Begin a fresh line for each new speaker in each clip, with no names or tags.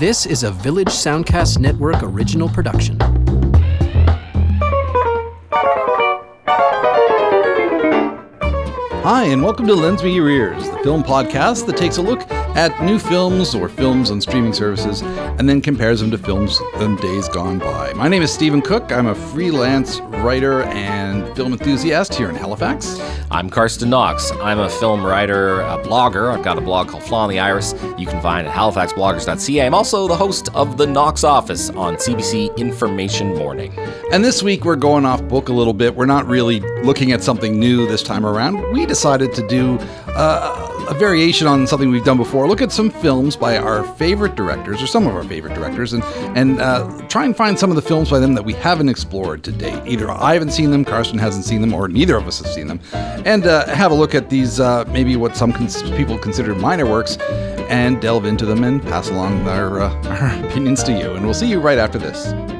This is a Village Soundcast Network original production.
Hi, and welcome to Lens Me Your Ears, the film podcast that takes a look at new films or films on streaming services and then compares them to films from days gone by. My name is Stephen Cooke. I'm a freelance writer and film enthusiast here in Halifax.
I'm Carsten Knox. I'm a film writer, a blogger. I've got a blog called Flaw in the Iris. You can find at halifaxbloggers.ca. I'm also the host of The Knox Office on CBC Information Morning.
And this week we're going off book a little bit. We're not really looking at something new this time around. We decided to do uh, a variation on something we've done before. Look at some films by our favorite directors, or some of our favorite directors, and and uh, try and find some of the films by them that we haven't explored to date. Either I haven't seen them, Carsten hasn't seen them, or neither of us have seen them, and uh, have a look at these uh, maybe what some cons- people consider minor works, and delve into them and pass along our, uh, our opinions to you. And we'll see you right after this.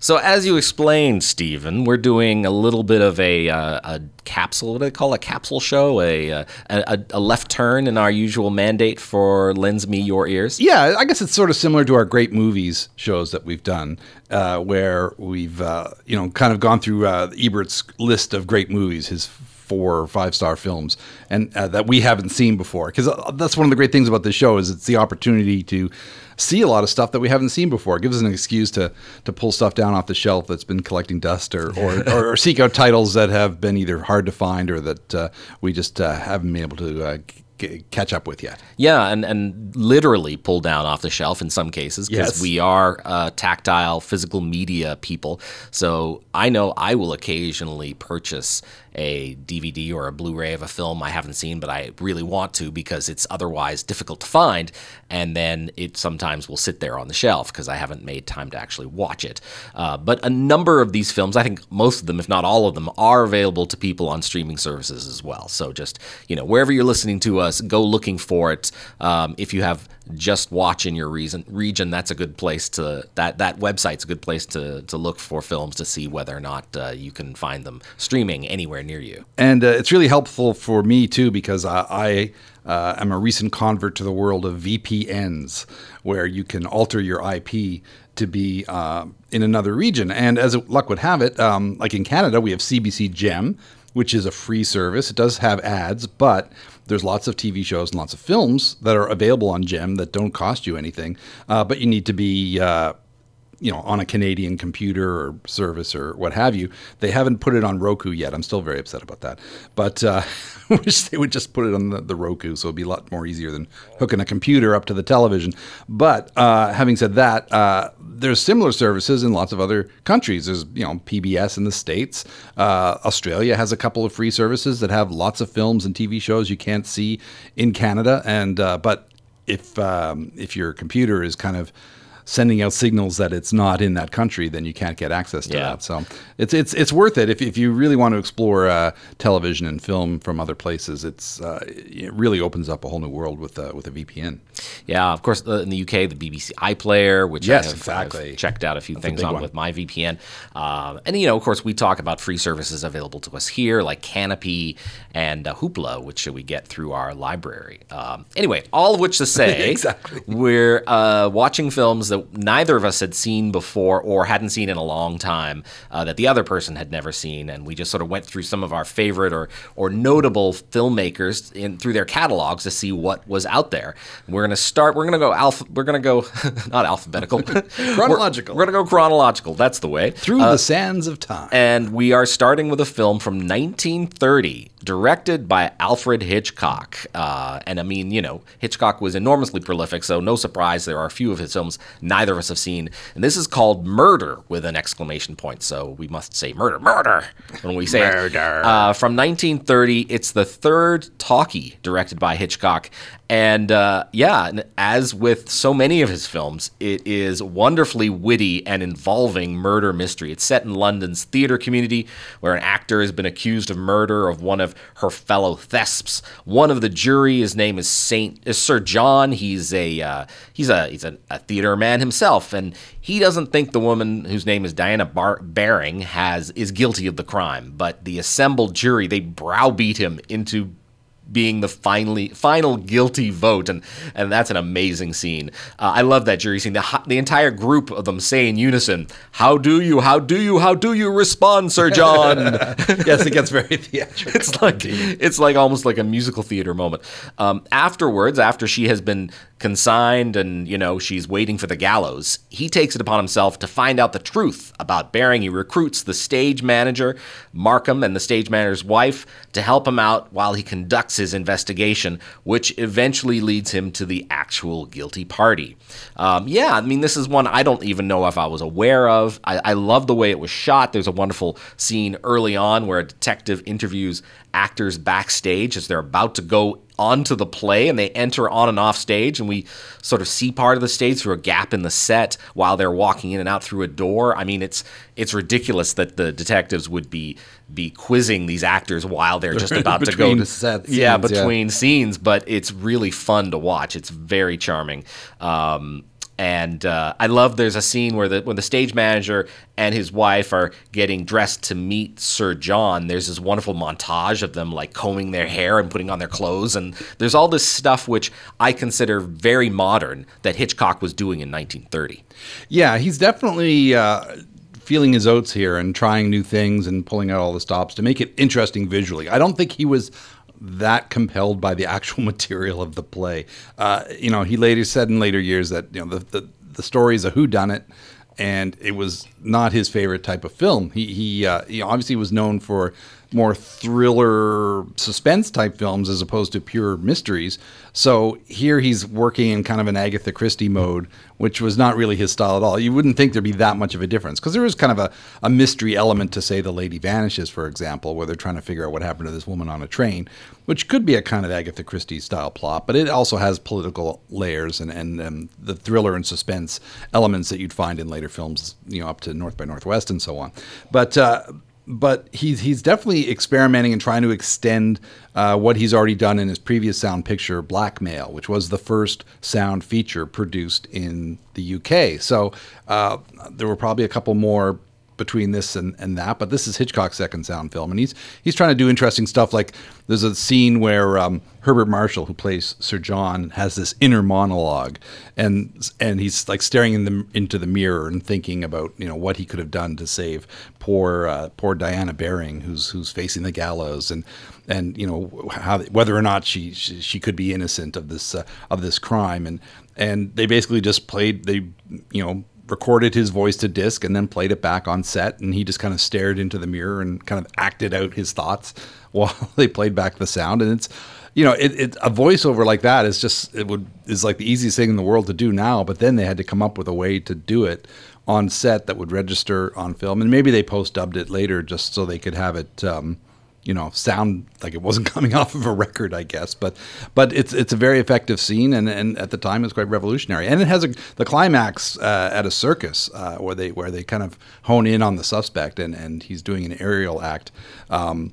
So, as you explained, Stephen, we're doing a little bit of a, uh, a capsule. What do they call a capsule show? A, uh, a, a left turn in our usual mandate for Lens Me Your Ears.
Yeah, I guess it's sort of similar to our great movies shows that we've done, uh, where we've uh, you know kind of gone through uh, Ebert's list of great movies, his four or five star films, and uh, that we haven't seen before. Because that's one of the great things about this show is it's the opportunity to see a lot of stuff that we haven't seen before. It gives us an excuse to to pull stuff down off the shelf that's been collecting dust, or or, or, or seek out titles that have been either hard to find or that uh, we just uh, haven't been able to. Uh, catch up with yet.
Yeah, and, and literally pull down off the shelf in some cases because
Yes.
we are uh, tactile physical media people. So I know I will occasionally purchase a DVD or a Blu-ray of a film I haven't seen, but I really want to because it's otherwise difficult to find, and then it sometimes will sit there on the shelf because I haven't made time to actually watch it. Uh, but a number of these films, I think most of them, if not all of them, are available to people on streaming services as well. So just you know wherever you're listening to us, go looking for it. Um, if you have just watch in your reason, region, that's a good place to that that website's a good place to to look for films to see whether or not uh, you can find them streaming anywhere near you.
And uh, it's really helpful for me too because I, I uh, am a recent convert to the world of VPNs, where you can alter your IP to be uh, in another region. And as luck would have it, um, like in Canada, we have CBC Gem, which is a free service. It does have ads, but there's lots of TV shows and lots of films that are available on Gem that don't cost you anything, uh, but you need to be uh, you know, on a Canadian computer or service or what have you. They haven't put it on Roku yet. I'm still very upset about that. But uh, I wish they would just put it on the, the Roku, so it'd be a lot more easier than hooking a computer up to the television. But uh, having said that, uh, there's similar services in lots of other countries. There's you know PBS in the states. Uh, Australia has a couple of free services that have lots of films and TV shows you can't see in Canada. And uh, but if um, if your computer is kind of sending out signals that it's not in that country, then you can't get access to
Yeah.
that. So it's it's it's worth it if, if you really want to explore uh, television and film from other places. It's uh, it really opens up a whole new world with uh, with a VPN.
Yeah, of course, in the UK, the BBC iPlayer, which
Yes,
I have,
exactly.
I've checked out a few things
big
on
one.
with my VPN. Um, and, you know, of course, we talk about free services available to us here, like Kanopy and uh, Hoopla, which we get through our library. Um, anyway, all of which to say,
Exactly.
we're uh, watching films that neither of us had seen before or hadn't seen in a long time uh, that the other person had never seen. And we just sort of went through some of our favorite or, or notable filmmakers in through their catalogs to see what was out there. We're going to start, we're going to go alpha, we're going to go, not alphabetical,
Chronological.
We're, we're going to go chronological. That's the way.
Through the sands of time.
And we are starting with a film from 1930, directed by Alfred Hitchcock. Uh, and I mean, you know, Hitchcock was enormously prolific, so no surprise there are a few of his films neither of us have seen. And this is called Murder with an exclamation point. So we must say murder, murder when we say murder. Uh, from 1930, it's the third talkie directed by Hitchcock. And uh, yeah, as with so many of his films, it is wonderfully witty and involving murder mystery. It's set in London's theater community, where an actor has been accused of murder of one of her fellow thesps. One of the jury, his name is Saint is Sir John. He's a uh, he's a he's a, a theater man himself, and he doesn't think the woman whose name is Diana Bar- Baring has is guilty of the crime. But the assembled jury they browbeat him into being the finally final guilty vote, and and that's an amazing scene. Uh, I love that jury scene. The the entire group of them say in unison, "How do you? How do you? How do you respond, Sir John?"
yes, it gets very theatrical.
it's like it's like almost like a musical theater moment. Um, afterwards, after she has been consigned and you know she's waiting for the gallows, he takes it upon himself to find out the truth about Baring. He recruits the stage manager, Markham, and the stage manager's wife to help him out while he conducts his investigation, which eventually leads him to the actual guilty party. Um, yeah, I mean this is one I don't even know if I was aware of. I, I love the way it was shot. There's a wonderful scene early on where a detective interviews actors backstage as they're about to go onto the play and they enter on and off stage and we sort of see part of the stage through a gap in the set while they're walking in and out through a door. I mean it's it's ridiculous that the detectives would be be quizzing these actors while they're just about to go to
set
yeah
scenes, yeah.
between scenes but it's really fun to watch. It's very charming. Um, and uh, I love there's a scene where the when the stage manager and his wife are getting dressed to meet Sir John. There's this wonderful montage of them like combing their hair and putting on their clothes, and there's all this stuff which I consider very modern that Hitchcock was doing in 1930.
Yeah, he's definitely uh, feeling his oats here and trying new things and pulling out all the stops to make it interesting visually. I don't think he was that compelled by the actual material of the play. Uh, you know, he later said in later years that you know the the, the story is a whodunit, and it was not his favorite type of film. He he, uh, he obviously was known for more thriller suspense type films as opposed to pure mysteries. So here he's working in kind of an Agatha Christie mode, which was not really his style at all. You wouldn't think there'd be that much of a difference because there is kind of a, a mystery element to, say, The Lady Vanishes, for example, where they're trying to figure out what happened to this woman on a train, which could be a kind of Agatha Christie style plot, but it also has political layers and, and um, the thriller and suspense elements that you'd find in later films, you know, up to North by Northwest and so on. But, uh, but he's he's definitely experimenting and trying to extend uh, what he's already done in his previous sound picture, Blackmail, which was the first sound feature produced in the UK. So uh, there were probably a couple more between this and, and that, but this is Hitchcock's second sound film, and he's he's trying to do interesting stuff. Like there's a scene where um, Herbert Marshall, who plays Sir John, has this inner monologue, and and he's like staring in the into the mirror and thinking about you know what he could have done to save poor uh, poor Diana Baring, who's who's facing the gallows, and and you know how whether or not she she, she could be innocent of this uh, of this crime, and and they basically just played they you know recorded his voice to disc and then played it back on set and he just kind of stared into the mirror and kind of acted out his thoughts while they played back the sound. And it's you know it, it a voiceover like that is just it would is like the easiest thing in the world to do now but then they had to come up with a way to do it on set that would register on film. And maybe they post dubbed it later just so they could have it um, you know sound like it wasn't coming off of a record i guess. But but it's it's a very effective scene and, and at the time it's quite revolutionary. And it has a the climax uh, at a circus uh, where they where they kind of hone in on the suspect and and he's doing an aerial act um,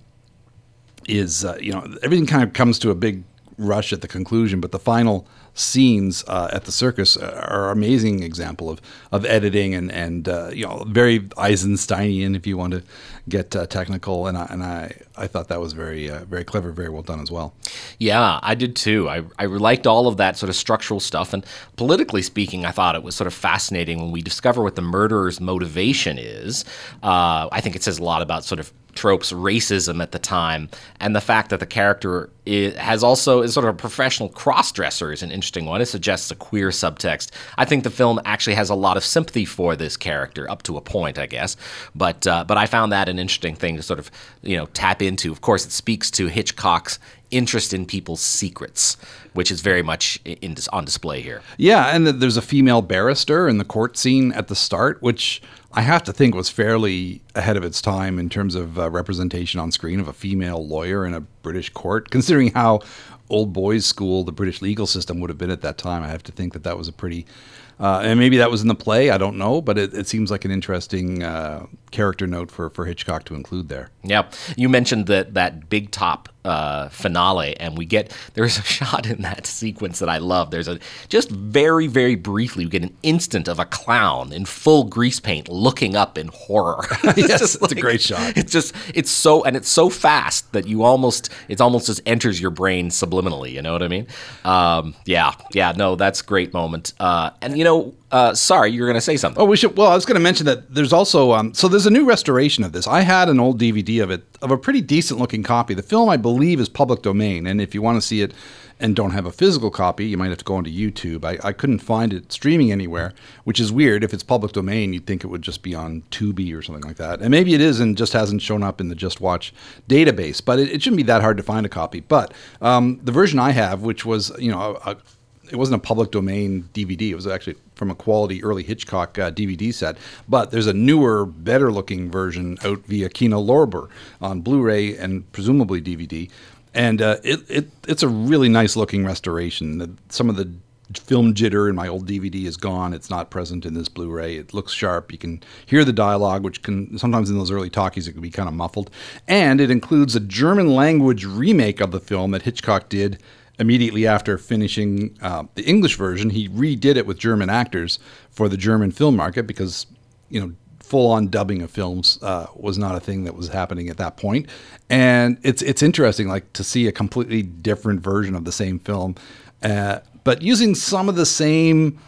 is uh, you know everything kind of comes to a big rush at the conclusion but the final scenes uh, at the circus are an amazing example of of editing and and uh, you know very Eisensteinian if you want to get uh, technical and I, and I I thought that was very uh, very clever very well done as well.
Yeah, I did too. I, I liked all of that sort of structural stuff. And politically speaking, I thought it was sort of fascinating when we discover what the murderer's motivation is. Uh, I think it says a lot about sort of tropes racism at the time and the fact that the character is, has also is sort of a professional cross-dresser is an interesting one. It suggests a queer subtext. I think the film actually has a lot of sympathy for this character up to a point i guess. But uh, but i found that an interesting thing to sort of you know tap into. Of course it speaks to hitchcock's interest in people's secrets which is very much in, on display here.
Yeah, and there's a female barrister in the court scene at the start, which I have to think was fairly ahead of its time in terms of uh, representation on screen of a female lawyer in a British court, considering how old boys' school the British legal system would have been at that time. I have to think that that was a pretty Uh, and maybe that was in the play. I don't know, but it, it seems like an interesting uh, character note for, for Hitchcock to include there.
Yeah, you mentioned that that big top uh, finale, and we get there's a shot in that sequence that I love. There's a just very very briefly we get an instant of a clown in full grease paint looking up in horror.
yes, just it's a great shot.
It's just it's so and it's so fast that you almost it almost just enters your brain subliminally. You know what I mean? Um, yeah, yeah. No, that's a great moment. Uh, and you know, uh, sorry, you were going to say something.
Oh, we should. Well, I was going to mention that there's also um, so there's a new restoration of this. I had an old DVD of it of a pretty decent looking copy. The film, I believe, is public domain, and if you want to see it and don't have a physical copy, you might have to go onto YouTube. I, I couldn't find it streaming anywhere, which is weird. If it's public domain, you'd think it would just be on Tubi or something like that. And maybe it is and just hasn't shown up in the Just Watch database, but it, it shouldn't be that hard to find a copy. But um, the version I have, which was, you know, a, a it wasn't a public domain DVD. It was actually from a quality early Hitchcock uh, DVD set. But there's a newer, better looking version out via Kino Lorber on Blu-ray and presumably DVD. And uh, it, it it's a really nice looking restoration. The, some of the film jitter in my old DVD is gone. It's not present in this Blu-ray. It looks sharp. You can hear the dialogue, which can sometimes in those early talkies it can be kind of muffled. And it includes a German language remake of the film that Hitchcock did immediately after finishing uh, the English version, he redid it with German actors for the German film market because, you know, full on dubbing of films uh, was not a thing that was happening at that point. And it's it's interesting, like to see a completely different version of the same film, uh, but using some of the same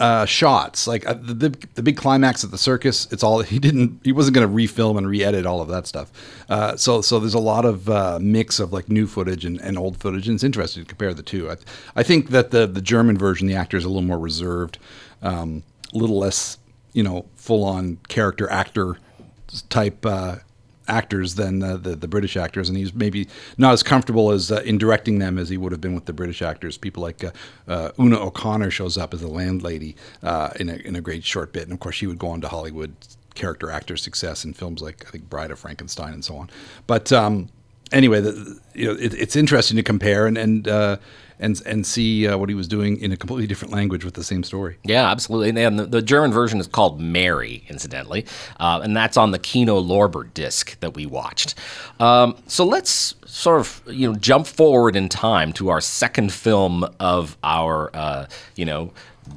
uh, shots. Like uh, the, the, the big climax at the circus, it's all he didn't. He wasn't going to refilm and re-edit all of that stuff. Uh, so so there's a lot of uh, mix of like new footage and, and old footage, and it's interesting to compare the two. I, I think that the the German version, the actor is a little more reserved, um, a little less you know full on character actor type uh, actors than uh, the the British actors, and he's maybe not as comfortable as uh, in directing them as he would have been with the British actors. People like uh, uh Una O'Connor shows up as a landlady uh, in a in a great short bit, and of course she would go on to Hollywood character actor success in films like I think Bride of Frankenstein and so on. But um, anyway, the, you know, it, it's interesting to compare and and uh, and and see uh, what he was doing in a completely different language with the same story.
Yeah, absolutely. And the, the German version is called Mary, incidentally, uh, and that's on the Kino Lorber disc that we watched. Um, so let's sort of you know jump forward in time to our second film of our uh, you know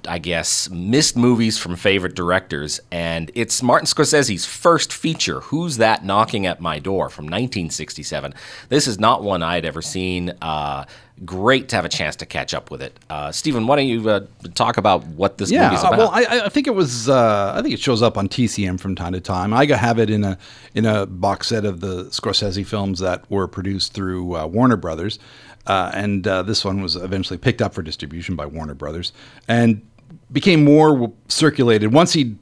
I guess, missed movies from favorite directors, and it's Martin Scorsese's first feature, Who's That Knocking at My Door, from 1967. This is not one I had ever seen. Uh, great to have a chance to catch up with it. Uh, Stephen, why don't you uh, talk about what this
yeah,
movie is about?
well, I, I, think it was. Uh, I think it shows up on TCM from time to time. I have it in a in a box set of the Scorsese films that were produced through uh, Warner Brothers. Uh, and uh, this one was eventually picked up for distribution by Warner Brothers and became more circulated once he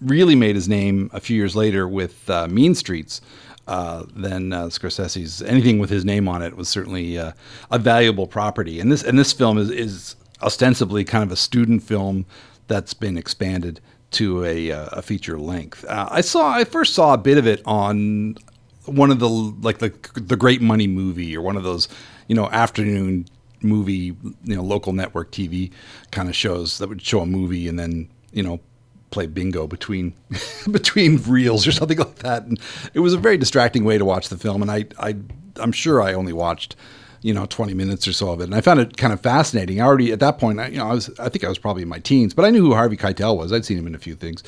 really made his name a few years later with uh, Mean Streets. Uh, then uh, Scorsese's anything with his name on it was certainly uh, a valuable property, and this and this film is, is ostensibly kind of a student film that's been expanded to a, a feature length. I saw I first saw a bit of it on one of the like the the Great Money movie or one of those you know afternoon movie you know local network TV kind of shows that would show a movie and then you know play bingo between between reels or something like that. And it was a very distracting way to watch the film. And I I I'm sure I only watched you know 20 minutes or so of it. And I found it kind of fascinating. I already at that point I, you know I was I think I was probably in my teens but I knew who Harvey Keitel was. I'd seen him in a few things.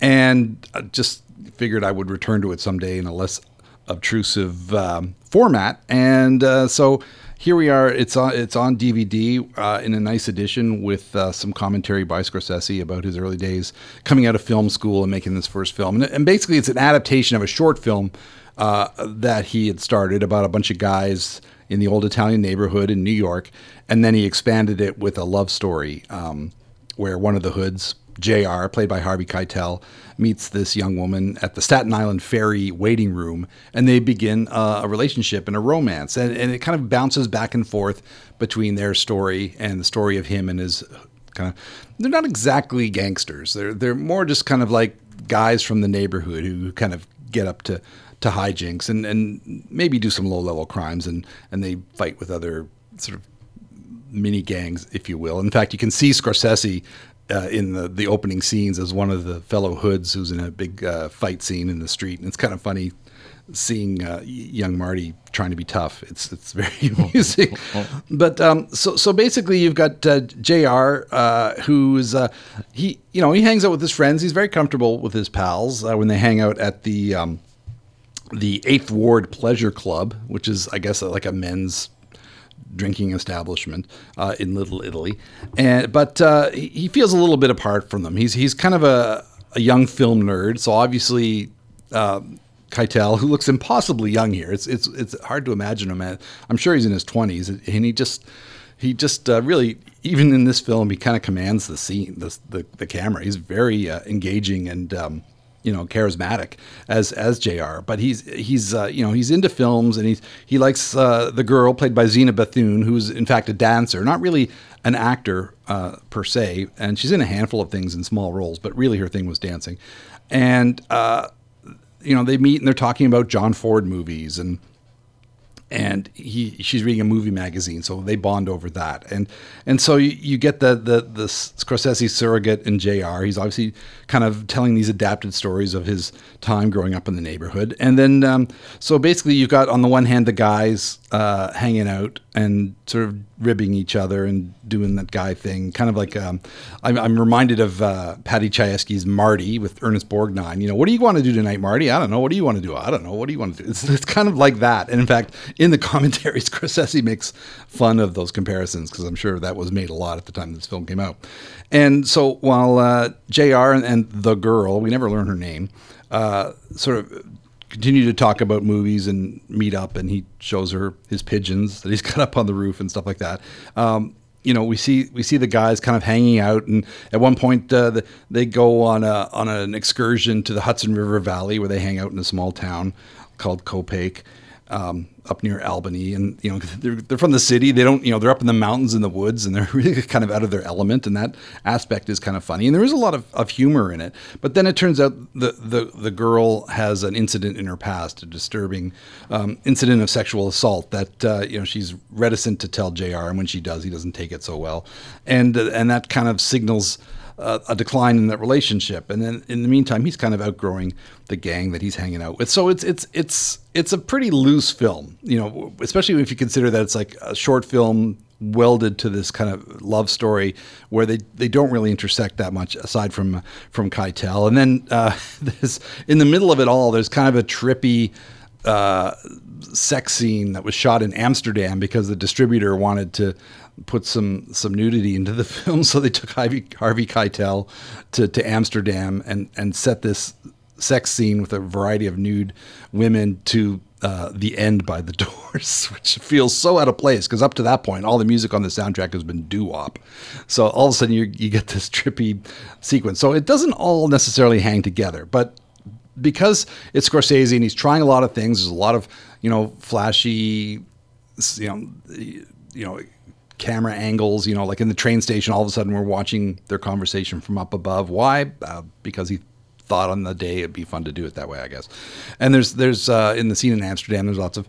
And I just figured I would return to it someday in a less obtrusive um, format. And uh, so here we are. It's on it's on DVD uh, in a nice edition with uh, some commentary by Scorsese about his early days coming out of film school and making this first film. And, and basically, it's an adaptation of a short film uh, that he had started about a bunch of guys in the old Italian neighborhood in New York, and then he expanded it with a love story um, where one of the hoods JR, played by Harvey Keitel, meets this young woman at the Staten Island ferry waiting room, and they begin a relationship and a romance. And, and it kind of bounces back and forth between their story and the story of him and his kind of. They're not exactly gangsters. They're they're more just kind of like guys from the neighborhood who kind of get up to to hijinks and and maybe do some low level crimes and and they fight with other sort of mini gangs, if you will. In fact, you can see Scorsese uh, in the, the opening scenes as one of the fellow hoods who's in a big uh, fight scene in the street. And it's kind of funny seeing uh, young Marty trying to be tough. It's it's very amusing. but um, so so basically, you've got uh, Jr. Uh, who's uh, he you know he hangs out with his friends. He's very comfortable with his pals uh, when they hang out at the um, the Eighth Ward Pleasure Club, which is I guess like a men's drinking establishment uh, in Little Italy, and but uh, he feels a little bit apart from them. He's he's kind of a, a young film nerd, so obviously. Um, Keitel, who looks impossibly young here. It's it's it's hard to imagine him at. I'm sure he's in his 20s, and he just he just uh, really even in this film he kind of commands the scene, the the, the camera. He's very uh, engaging and. Um, you know, charismatic as as Jr. But he's he's uh, you know he's into films and he's he likes uh, the girl played by Zina Bethune, who's in fact a dancer, not really an actor uh, per se, and she's in a handful of things in small roles, but really her thing was dancing, and uh, you know, they meet and they're talking about John Ford movies and and he she's reading a movie magazine, so they bond over that. And and so you, you get the the the Scorsese surrogate in Jr. He's obviously kind of telling these adapted stories of his time growing up in the neighborhood. And then um, so basically you've got on the one hand the guys uh, hanging out and sort of ribbing each other and doing that guy thing, kind of like um, I'm, I'm, reminded of uh, Paddy Chayefsky's Marty with Ernest Borgnine. You know, what do you want to do tonight, Marty? I don't know. What do you want to do? I don't know. What do you want to do? It's, it's kind of like that. And in fact, in the commentary, Scorsese makes fun of those comparisons because I'm sure that was made a lot at the time this film came out. And so while uh, Jr. And, and, the girl, we never learn her name, uh, sort of continue to talk about movies and meet up, and he shows her his pigeons that he's got up on the roof and stuff like that. Um, you know, we see we see the guys kind of hanging out, and at one point uh, the, they go on a on an excursion to the Hudson River Valley, where they hang out in a small town called Copake. Um, up near Albany, and you know they're they're from the city. They don't you know they're up in the mountains in the woods, and they're really kind of out of their element. And that aspect is kind of funny, and there is a lot of, of humor in it. But then it turns out the the the girl has an incident in her past, a disturbing um, incident of sexual assault that uh, you know she's reticent to tell Jr. And when she does, he doesn't take it so well, and uh, and that kind of signals a, a decline in that relationship. And then in the meantime, he's kind of outgrowing the gang that he's hanging out with. So it's it's it's it's a pretty loose film, you know, especially if you consider that it's like a short film welded to this kind of love story where they, they don't really intersect that much aside from from Keitel. And then uh, this in the middle of it all, there's kind of a trippy uh, sex scene that was shot in Amsterdam because the distributor wanted to put some some nudity into the film, so they took Harvey, Harvey Keitel to, to Amsterdam and and set this sex scene with a variety of nude women to uh, the end by the Doors, which feels so out of place because up to that point, all the music on the soundtrack has been doo wop. So all of a sudden, you, you get this trippy sequence. So it doesn't all necessarily hang together, but because it's Scorsese and he's trying a lot of things, there's a lot of you know flashy, you know, you know camera angles. You know, like in the train station, all of a sudden we're watching their conversation from up above. Why? Uh, because he thought on the day it'd be fun to do it that way, I guess. And there's there's uh, in the scene in Amsterdam, there's lots of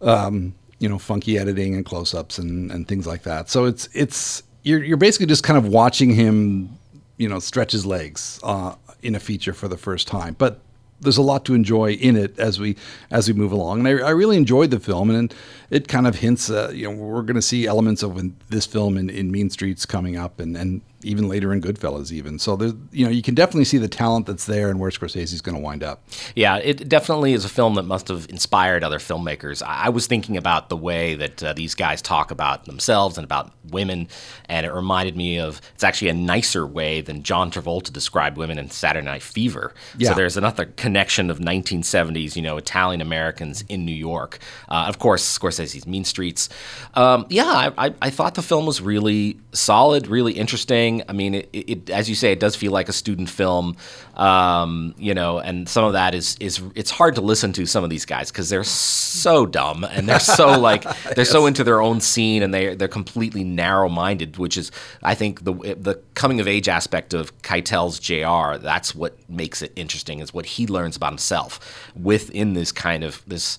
um, you know funky editing and close-ups and, and things like that. So it's it's you're you're basically just kind of watching him, you know, stretch his legs uh, in a feature for the first time. But there's a lot to enjoy in it as we as we move along. And I, I really enjoyed the film, and it kind of hints, uh, you know, we're going to see elements of this film in, in Mean Streets coming up, and and even later in Goodfellas, even. So there's, you know, you can definitely see the talent that's there and where Scorsese's going to wind up.
Yeah, it definitely is a film that must have inspired other filmmakers. I was thinking about the way that uh, these guys talk about themselves and about women, and it reminded me of it's actually a nicer way than John Travolta described women in Saturday Night Fever. Yeah. So there's another connection of 1970s, you know, Italian Americans in New York. Uh, of course, Scorsese's Mean Streets. Um, yeah, I, I, I thought the film was really solid, really interesting. I mean, it, it, as you say, it does feel like a student film, um, you know, and some of that is is it's hard to listen to some of these guys because they're so dumb and they're so like they're yes. so into their own scene and they they're completely narrow minded, which is I think the the coming of age aspect of Keitel's Jr. That's what makes it interesting is what he learns about himself within this kind of this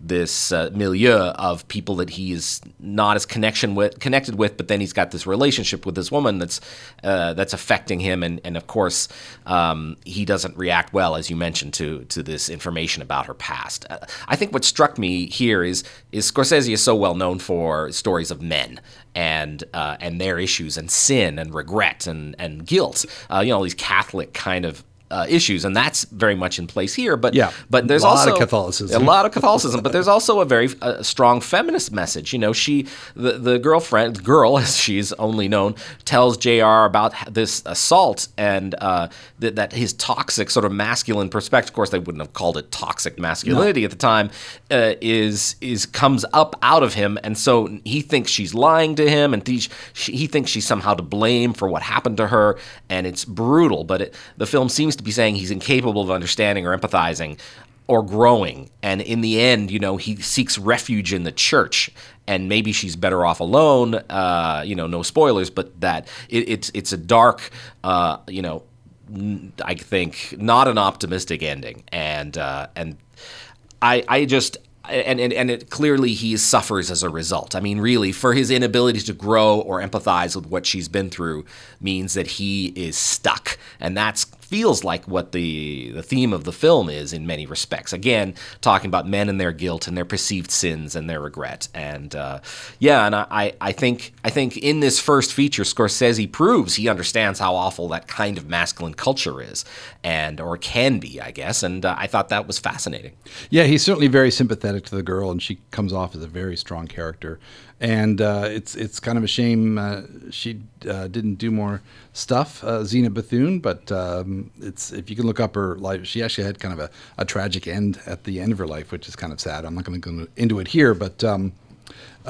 this uh, milieu of people that he is not as connection with connected with, but then he's got this relationship with this woman that's uh, that's affecting him, and and of course um, he doesn't react well, as you mentioned, to to this information about her past. Uh, I think what struck me here is is Scorsese is so well known for stories of men and uh, and their issues and sin and regret and and guilt. Uh, you know, all these Catholic kind of uh, issues, and that's very much in place here. But
Yeah.
but there's
A lot of
also
Catholicism.
a lot of Catholicism, but there's also a very uh, strong feminist message. You know, she the the girlfriend girl, as she's only known, tells Jr. about this assault and uh, that that his toxic sort of masculine perspective. Of course, they wouldn't have called it toxic masculinity at the time. Uh, is is comes up out of him, and so he thinks she's lying to him, and he, she, he thinks she's somehow to blame for what happened to her, and it's brutal. But it, the film seems to be saying he's incapable of understanding or empathizing or growing. And in the end, you know, he seeks refuge in the church. And maybe she's better off alone. Uh, you know, no spoilers, but that it, it's it's a dark, uh, you know, I think not an optimistic ending. And uh, and I I just and, and, and it clearly he suffers as a result. I mean, really, for his inability to grow or empathize with what she's been through means that he is stuck, and that's feels like what the the theme of the film is in many respects. Again, talking about men and their guilt and their perceived sins and their regret, and uh, yeah, and I, I think I think in this first feature, Scorsese proves he understands how awful that kind of masculine culture is, and or can be, I guess, and uh, I thought that was fascinating.
Yeah, he's certainly very sympathetic to the girl, and she comes off as a very strong character. And uh, it's it's kind of a shame uh, she uh, didn't do more stuff, uh, Zina Bethune. But um, it's if you can look up her life, she actually had kind of a, a tragic end at the end of her life, which is kind of sad. I'm not going to go into it here, but. Um,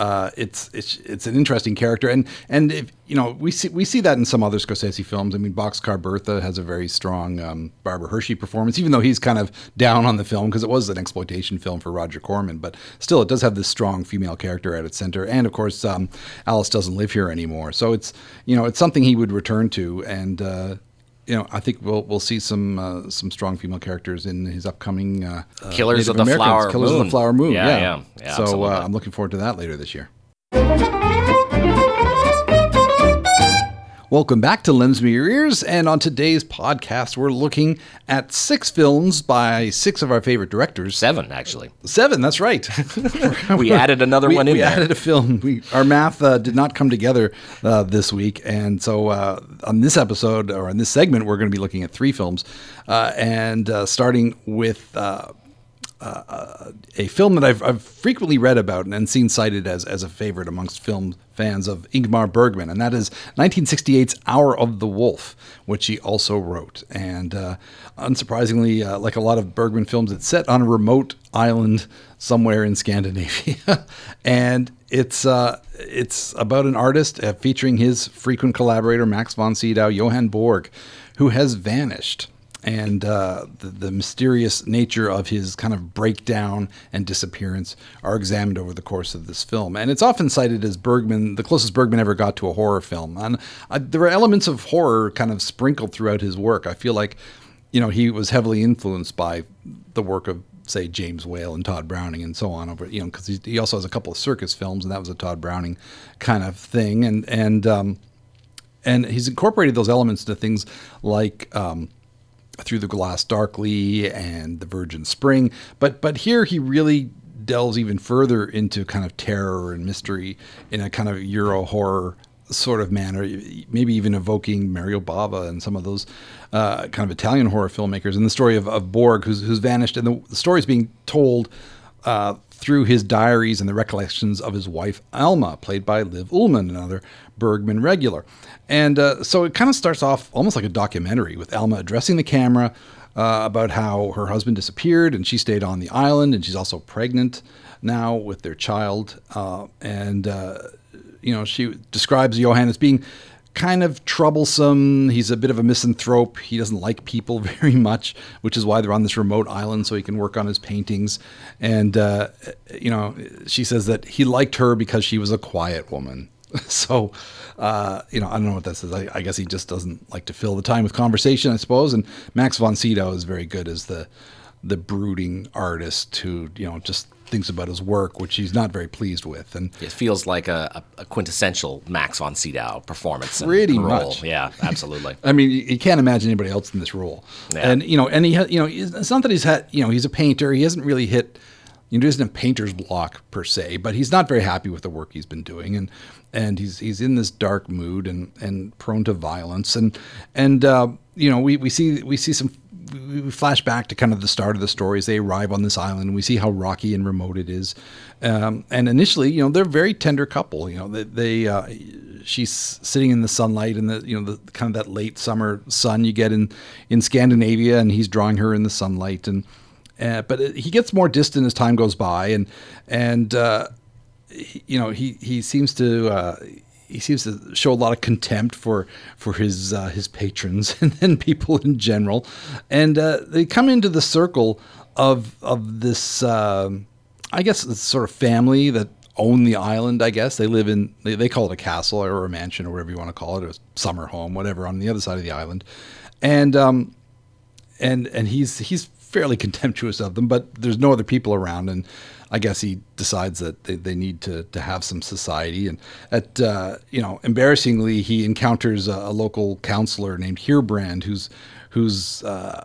uh, it's it's it's an interesting character, and and if you know we see we see that in some other Scorsese films. I mean, Boxcar Bertha has a very strong um, Barbara Hershey performance, even though he's kind of down on the film because it was an exploitation film for Roger Corman. But still, it does have this strong female character at its center, and of course, um, Alice doesn't live here anymore, so it's you know it's something he would return to, and uh, you know, I think we'll we'll see some uh, some strong female characters in his upcoming uh,
Killers of the
Americans,
Flower
Killers of
Moon.
the Flower Moon.
Yeah,
Yeah,
yeah. Yeah,
so uh, I'm looking forward to that later this year. Welcome back to Lens Me Your Ears, and on today's podcast, we're looking at six films by six of our favorite directors.
Seven, actually.
Seven, that's right.
We added another
we,
one in
we
there.
added a film. We, our math uh, did not come together uh, this week, and so uh, on this episode or on this segment, we're going to be looking at three films, uh, and uh, starting with. A film that I've, I've frequently read about and seen cited as, as a favorite amongst film fans of Ingmar Bergman, and that is 1968's Hour of the Wolf, which he also wrote. And uh, unsurprisingly, uh, like a lot of Bergman films, it's set on a remote island somewhere in Scandinavia, and it's uh, it's about an artist uh, featuring his frequent collaborator Max von Sydow, Johan Borg, who has vanished and uh, the, the mysterious nature of his kind of breakdown and disappearance are examined over the course of this film. And it's often cited as Bergman, the closest Bergman ever got to a horror film. And uh, there are elements of horror kind of sprinkled throughout his work. I feel like, you know, he was heavily influenced by the work of say James Whale and Tod Browning and so on over you know because he also has a couple of circus films and that was a Tod Browning kind of thing and and um, and he's incorporated those elements to things like um, through the glass darkly and the virgin spring. But but here he really delves even further into kind of terror and mystery in a kind of euro horror sort of manner maybe even evoking mario bava and some of those uh, kind of italian horror filmmakers. And the story of, of borg who's, who's vanished and the, the story is being told uh, through his diaries and the recollections of his wife Alma, played by Liv Ullmann, another Bergman regular. And uh, so it kind of starts off almost like a documentary with Alma addressing the camera uh, about how her husband disappeared and she stayed on the island and she's also pregnant now with their child. Uh, and, uh, you know, she describes Johan as being kind of troublesome. He's a bit of a misanthrope. He doesn't like people very much, which is why they're on this remote island so he can work on his paintings. And, uh, you know, she says that he liked her because she was a quiet woman. So, uh, you know, I don't know what that says. I, I guess he just doesn't like to fill the time with conversation, I suppose. And Max von Sydow is very good as the the brooding artist who, you know, just thinks about his work, which he's not very pleased with. And
It feels like a, a, a quintessential Max von Sydow performance.
Pretty
role.
much.
Yeah, absolutely.
I mean, you- you can't imagine anybody else in this role.
Yeah.
And you know, and he, ha- you know, it's not that he's had, you know, he's a painter. He hasn't really hit, you know, he doesn't have painter's block per se, but he's not very happy with the work he's been doing, and and he's he's in this dark mood and and prone to violence, and and uh, you know, we we see we see some. We flash back to kind of the start of the story as they arrive on this island, and we see how rocky and remote it is. Um, and initially, you know, they're a very tender couple. You know, they, they uh, she's sitting in the sunlight and the you know the kind of that late summer sun you get in in Scandinavia, and he's drawing her in the sunlight, and uh, but he gets more distant as time goes by, and and uh, he- you know he he seems to. Uh, he seems to show a lot of contempt for for his uh, his patrons and then people in general, and uh, they come into the circle of of this um I guess sort of family that own the island. I guess. They live in they, they call it a castle or a mansion or whatever you want to call it, a summer home, whatever, on the other side of the island, and um, and and he's he's fairly contemptuous of them, but there's no other people around, and I guess he decides that they, they need to to have some society, and at uh, you know embarrassingly he encounters a, a local counselor named Heerbrand who's who's uh,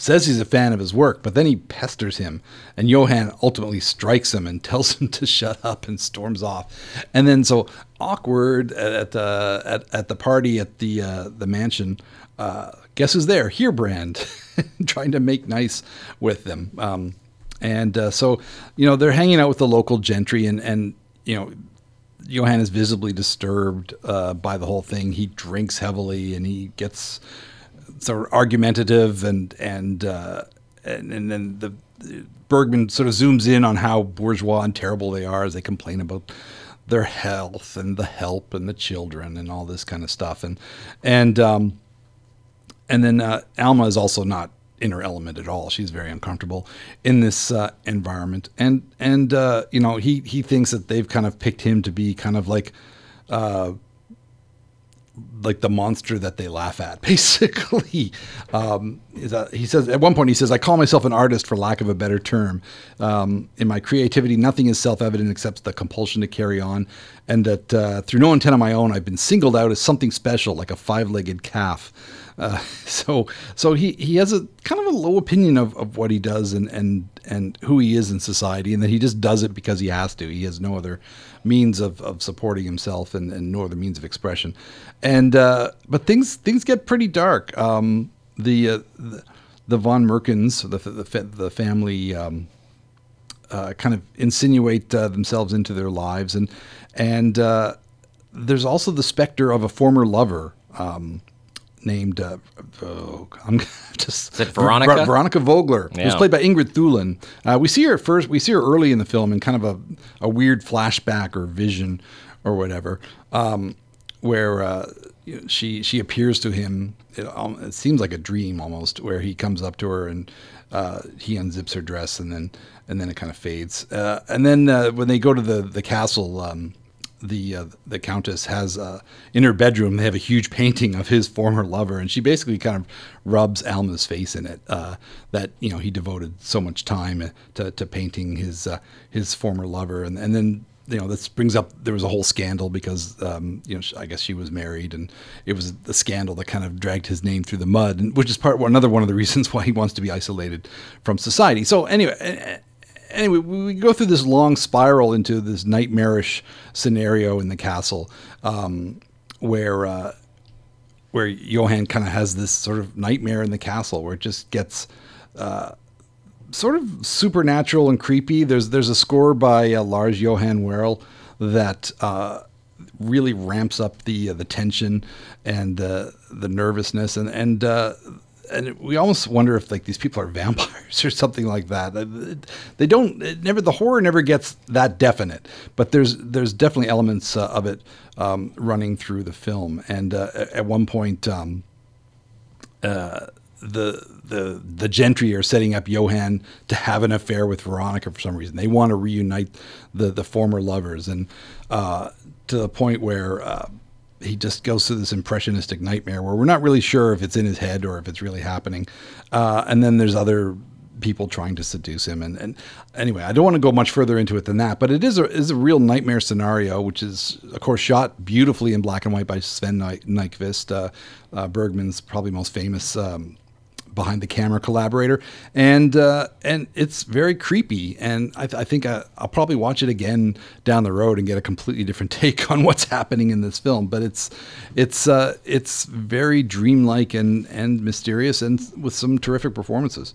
says he's a fan of his work, but then he pesters him, and Johan ultimately strikes him and tells him to shut up and storms off. And then so awkward at the at, at the party at the uh, the mansion. Uh, guess who's there? Heerbrand, trying to make nice with them. Um, and uh, so you know they're hanging out with the local gentry, and and you know Johan is visibly disturbed uh, by the whole thing. He drinks heavily, and he gets sort of argumentative and and uh, and, and then the Bergman sort of zooms in on how bourgeois and terrible they are as they complain about their health and the help and the children and all this kind of stuff and and um, and then uh, Alma is also not in her element at all. She's very uncomfortable in this uh, environment, and and uh, you know he he thinks that they've kind of picked him to be kind of like uh, like the monster that they laugh at, basically. Um, he says at one point he says, "I call myself an artist for lack of a better term. Um, in my creativity, nothing is self-evident except the compulsion to carry on, and that uh, through no intent of my own, I've been singled out as something special, like a five-legged calf." Uh, so, so he, he has a kind of a low opinion of, of what he does and, and, and who he is in society, and that he just does it because he has to. He has no other means of, of supporting himself and, and no other means of expression. And uh, but things things get pretty dark. Um, the, uh, the the von Merkens, the the, the family. Um, uh, kind of insinuate uh, themselves into their lives, and and uh, there's also the specter of a former lover um, named uh, oh, I'm just
Is it Veronica?
Ver- Veronica Vogler, who's
Yeah.
played by Ingrid Thulin. Uh, we see her first. We see her early in the film in kind of a, a weird flashback or vision or whatever, um, where uh, she she appears to him. It, um, it seems like a dream almost, where he comes up to her and uh, he unzips her dress and then and then it kind of fades. Uh, and then uh, when they go to the the castle. Um, the uh, the countess has uh, in her bedroom they have a huge painting of his former lover and she basically kind of rubs Alma's face in it uh, that you know he devoted so much time to, to painting his uh, his former lover. And and then you know this brings up there was a whole scandal because um, you know I guess she was married and it was the scandal that kind of dragged his name through the mud and which is part another one of the reasons why he wants to be isolated from society. So anyway anyway, we go through this long spiral into this nightmarish scenario in the castle, um, where uh, where Johan kind of has this sort of nightmare in the castle, where it just gets uh, sort of supernatural and creepy. There's there's a score by uh, Lars Johan Werle that. Uh, really ramps up the uh, the tension and uh, the nervousness and and uh, and we almost wonder if like these people are vampires or something like that. Uh, They don't never the horror never gets that definite, but there's there's definitely elements uh, of it um, running through the film. And uh, at one point, um, uh, the the the gentry are setting up Johan to have an affair with Veronica for some reason. They want to reunite the the former lovers, and uh, to the point where. He just goes through this impressionistic nightmare where we're not really sure if it's in his head or if it's really happening. Uh, and then there's other people trying to seduce him. And, and anyway, I don't want to go much further into it than that, but it is a, is a real nightmare scenario, which is, of course, shot beautifully in black and white by Sven Nykvist, uh, uh, Bergman's probably most famous um, behind the camera collaborator, and uh, and it's very creepy. And I, th- I think I, will probably watch it again down the road and get a completely different take on what's happening in this film. But it's it's uh, it's very dreamlike and and mysterious, and with some terrific performances.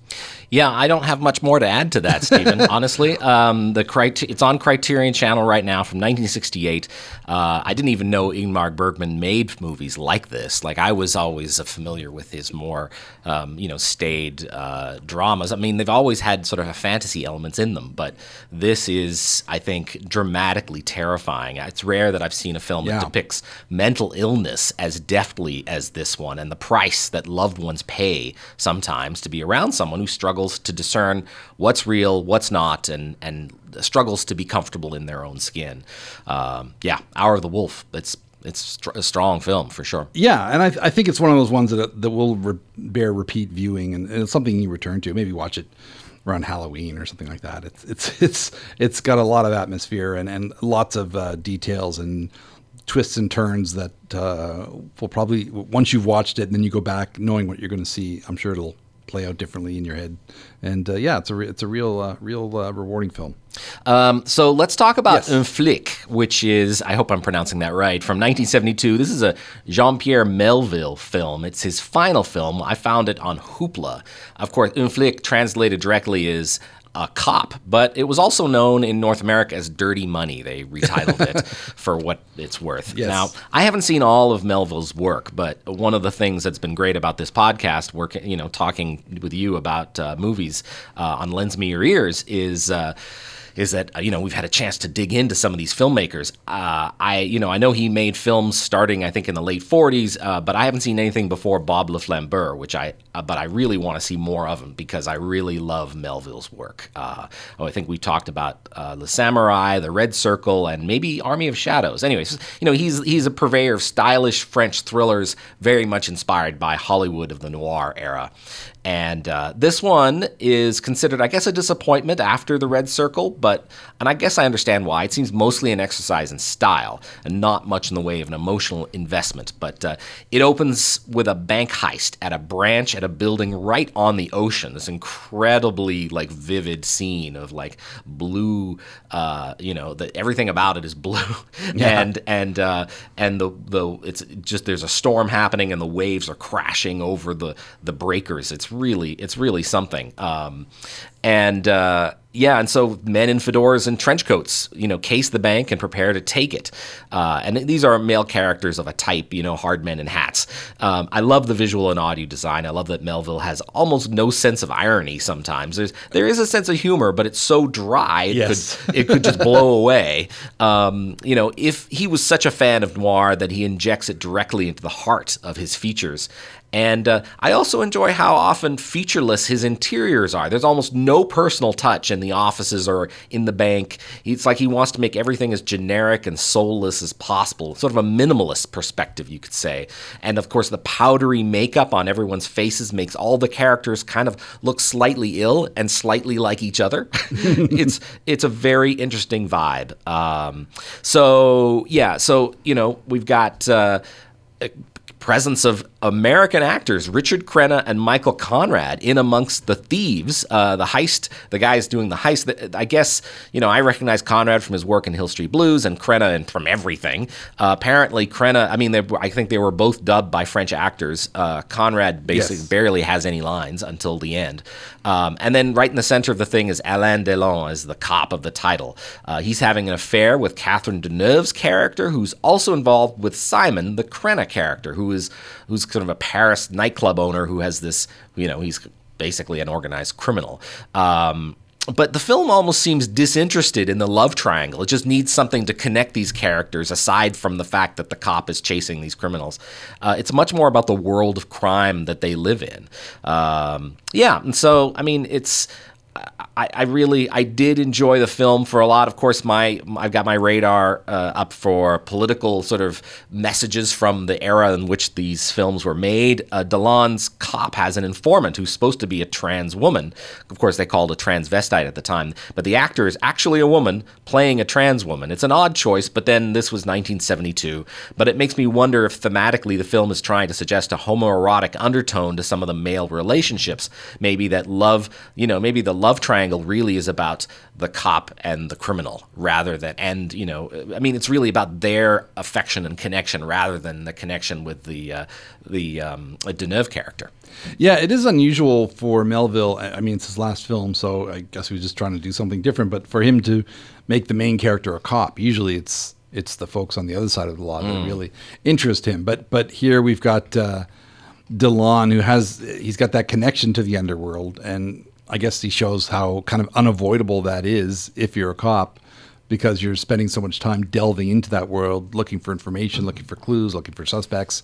Yeah, I don't have much more to add to that, Stephen. honestly, um, the criter- it's on Criterion Channel right now from 1968. Uh, I didn't even know Ingmar Bergman made movies like this. Like I was always familiar with his more um, you know staid uh, dramas. I mean, they've always had sort of a fantasy elements in them, but this is, I think, dramatically terrifying. It's rare that I've seen a film yeah. that depicts mental illness as deftly as this one, and the price that loved ones pay sometimes to be around someone who struggles to discern what's real, what's not, and and struggles to be comfortable in their own skin. Um, yeah, Hour of the Wolf. It's it's a strong film for sure.
Yeah, and I, I think it's one of those ones that that will re- bear repeat viewing, and, and, it's something you return to. Maybe watch it around Halloween or something like that. It's it's it's it's got a lot of atmosphere and and lots of uh, details and twists and turns that uh, will probably once you've watched it and then you go back knowing what you're going to see. I'm sure it'll play out differently in your head. And uh, yeah, it's a re- it's a real uh, real uh, rewarding film.
Um, so let's talk about yes. Un Flic, which is I hope I'm pronouncing that right from 1972. This is a Jean-Pierre Melville film. It's his final film. I found it on Hoopla. Of course, Un Flic translated directly is a cop, but it was also known in North America as Dirty Money. They retitled it for what it's worth. Yes. Now, I haven't seen all of Melville's work, but one of the things that's been great about this podcast, working, you know, talking with you about uh, movies uh, on Lens Me Your Ears, is. Is that uh, you know we've had a chance to dig into some of these filmmakers. Uh, I you know I know he made films starting I think in the late 40s, uh, but I haven't seen anything before Bob Le Flambeur, which I uh, but I really want to see more of him because I really love Melville's work. Uh, oh, I think we talked about uh, The Samurai, The Red Circle, and maybe Army of Shadows. Anyways, you know he's he's a purveyor of stylish French thrillers, very much inspired by Hollywood of the noir era. And uh, this one is considered, I guess, a disappointment after the Red Circle, but, and I guess I understand why. It seems mostly an exercise in style and not much in the way of an emotional investment. But uh, it opens with a bank heist at a branch at a building right on the ocean. This incredibly, like, vivid scene of, like, blue, uh, you know, the, everything about it is blue. Yeah. and, and, uh, and the, the, it's just, there's a storm happening and the waves are crashing over the, the breakers. It's really it's really something. Um, and uh, yeah, and so men in fedoras and trench coats, you know, case the bank and prepare to take it. Uh, and these are male characters of a type, you know, hard men in hats. Um, I love the visual and audio design. I love that Melville has almost no sense of irony. Sometimes there's there is a sense of humor, but it's so dry it yes. could it could just blow away. Um, you know, if he was such a fan of noir that he injects it directly into the heart of his features. And uh, I also enjoy how often featureless his interiors are. There's almost no personal touch in the offices or in the bank. It's like he wants to make everything as generic and soulless as possible. Sort of a minimalist perspective, you could say. And of course, the powdery makeup on everyone's faces makes all the characters kind of look slightly ill and slightly like each other. it's it's a very interesting vibe. Um, so yeah, so you know we've got. Uh, presence of American actors Richard Crenna and Michael Conrad in amongst the thieves. Uh, the heist, the guys doing the heist. I guess you know I recognize Conrad from his work in Hill Street Blues and Crenna and from everything. Uh, apparently, Crenna. I mean, they, I think they were both dubbed by French actors. Uh, Conrad basically yes. barely has any lines until the end. Um, and then right in the center of the thing is Alain Delon as the cop of the title. Uh, he's having an affair with Catherine Deneuve's character, who's also involved with Simon, the Crenna character, who is who's sort of a Paris nightclub owner who has this, you know, he's basically an organized criminal. Um, but the film almost seems disinterested in the love triangle. It just needs something to connect these characters aside from the fact that the cop is chasing these criminals. Uh, it's much more about the world of crime that they live in. Um, yeah, and so I mean, it's I, I really I did enjoy the film for a lot. Of course, my I've got my radar uh, up for political sort of messages from the era in which these films were made. Uh, Delon's cop has an informant who's supposed to be a trans woman. Of course, they called a transvestite at the time, but the actor is actually a woman playing a trans woman. It's an odd choice, but then this was 1972. But it makes me wonder if thematically the film is trying to suggest a homoerotic undertone to some of the male relationships. Maybe that love, you know, maybe the love triangle really is about the cop and the criminal rather than and you know I mean it's really about their affection and connection rather than the connection with the uh, the um, Deneuve character.
Yeah, it is unusual for Melville. I mean, it's his last film, so I guess he was just trying to do something different. But for him to make the main character a cop, usually it's it's the folks on the other side of the law mm. that really interest him. But but here we've got uh, Delon, who has he's got that connection to the underworld, and I guess he shows how kind of unavoidable that is if you're a cop because you're spending so much time delving into that world, looking for information, looking for clues, looking for suspects.